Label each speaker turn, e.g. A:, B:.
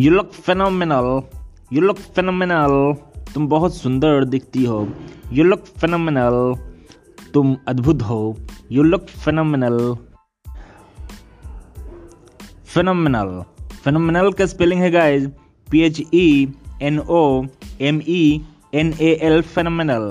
A: You look phenomenal you look phenomenal तुम बहुत सुंदर दिखती हो. यू लुक फेनोमिनल तुम अद्भुत हो. You look phenomenal phenomenal phenomenal का स्पेलिंग है guys P H E N O M E N A L phenomenal